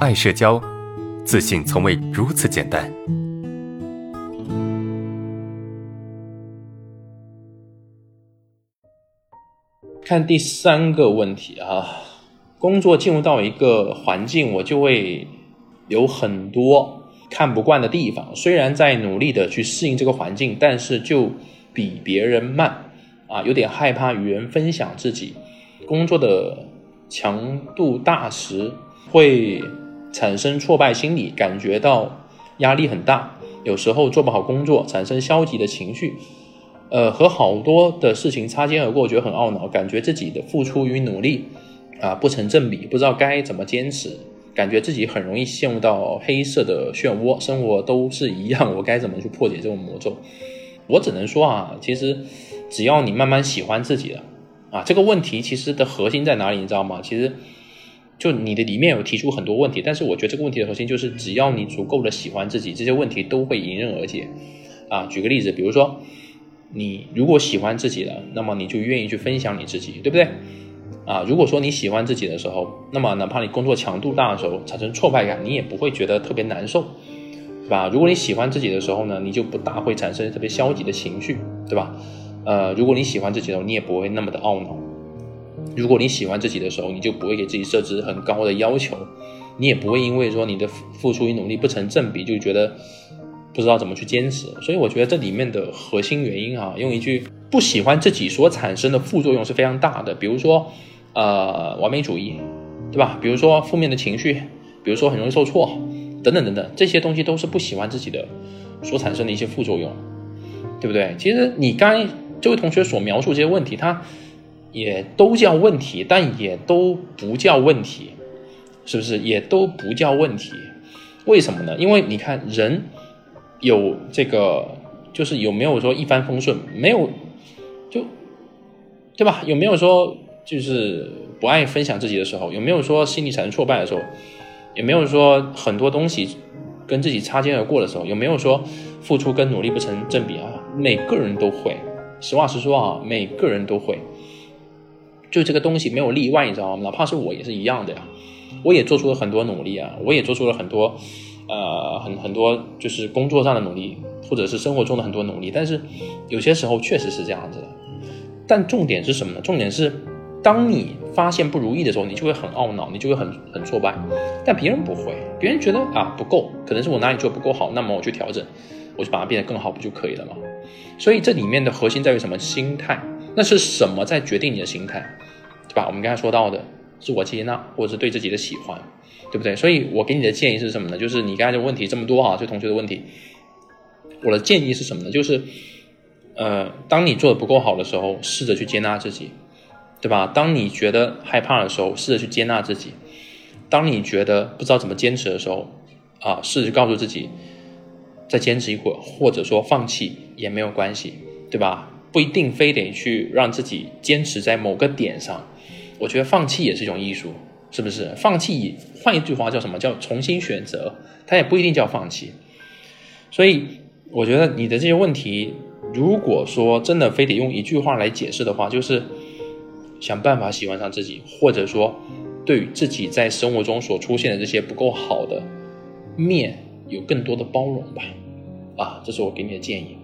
爱社交，自信从未如此简单。看第三个问题啊，工作进入到一个环境，我就会有很多看不惯的地方。虽然在努力的去适应这个环境，但是就比别人慢啊，有点害怕与人分享自己工作的强度大时，会产生挫败心理，感觉到压力很大，有时候做不好工作，产生消极的情绪。呃，和好多的事情擦肩而过，觉得很懊恼，感觉自己的付出与努力啊不成正比，不知道该怎么坚持，感觉自己很容易陷入到黑色的漩涡，生活都是一样，我该怎么去破解这种魔咒？我只能说啊，其实只要你慢慢喜欢自己了啊，这个问题其实的核心在哪里，你知道吗？其实就你的里面有提出很多问题，但是我觉得这个问题的核心就是，只要你足够的喜欢自己，这些问题都会迎刃而解啊。举个例子，比如说。你如果喜欢自己了，那么你就愿意去分享你自己，对不对？啊，如果说你喜欢自己的时候，那么哪怕你工作强度大的时候产生挫败感，你也不会觉得特别难受，对吧？如果你喜欢自己的时候呢，你就不大会产生特别消极的情绪，对吧？呃，如果你喜欢自己的时候，你也不会那么的懊恼。如果你喜欢自己的时候，你就不会给自己设置很高的要求，你也不会因为说你的付出与努力不成正比，就觉得。不知道怎么去坚持，所以我觉得这里面的核心原因啊，用一句不喜欢自己所产生的副作用是非常大的。比如说，呃，完美主义，对吧？比如说负面的情绪，比如说很容易受挫，等等等等，这些东西都是不喜欢自己的所产生的一些副作用，对不对？其实你刚这位同学所描述这些问题，他也都叫问题，但也都不叫问题，是不是？也都不叫问题，为什么呢？因为你看人。有这个，就是有没有说一帆风顺？没有，就，对吧？有没有说就是不爱分享自己的时候？有没有说心里产生挫败的时候？有没有说很多东西跟自己擦肩而过的时候？有没有说付出跟努力不成正比啊？每个人都会，实话实说啊，每个人都会。就这个东西没有例外，你知道吗？哪怕是我也是一样的呀，我也做出了很多努力啊，我也做出了很多。呃，很很多就是工作上的努力，或者是生活中的很多努力，但是有些时候确实是这样子的。但重点是什么呢？重点是，当你发现不如意的时候，你就会很懊恼，你就会很很挫败。但别人不会，别人觉得啊不够，可能是我哪里做不够好，那么我去调整，我就把它变得更好，不就可以了吗？所以这里面的核心在于什么？心态。那是什么在决定你的心态，对吧？我们刚才说到的自我接纳，或者是对自己的喜欢。对不对？所以我给你的建议是什么呢？就是你刚才的问题这么多哈，这同学的问题，我的建议是什么呢？就是，呃，当你做的不够好的时候，试着去接纳自己，对吧？当你觉得害怕的时候，试着去接纳自己；当你觉得不知道怎么坚持的时候，啊，试着告诉自己，再坚持一会儿，或者说放弃也没有关系，对吧？不一定非得去让自己坚持在某个点上，我觉得放弃也是一种艺术。是不是放弃？换一句话叫什么叫重新选择？它也不一定叫放弃。所以我觉得你的这些问题，如果说真的非得用一句话来解释的话，就是想办法喜欢上自己，或者说对于自己在生活中所出现的这些不够好的面有更多的包容吧。啊，这是我给你的建议。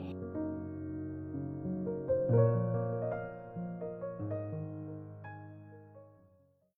Thank you.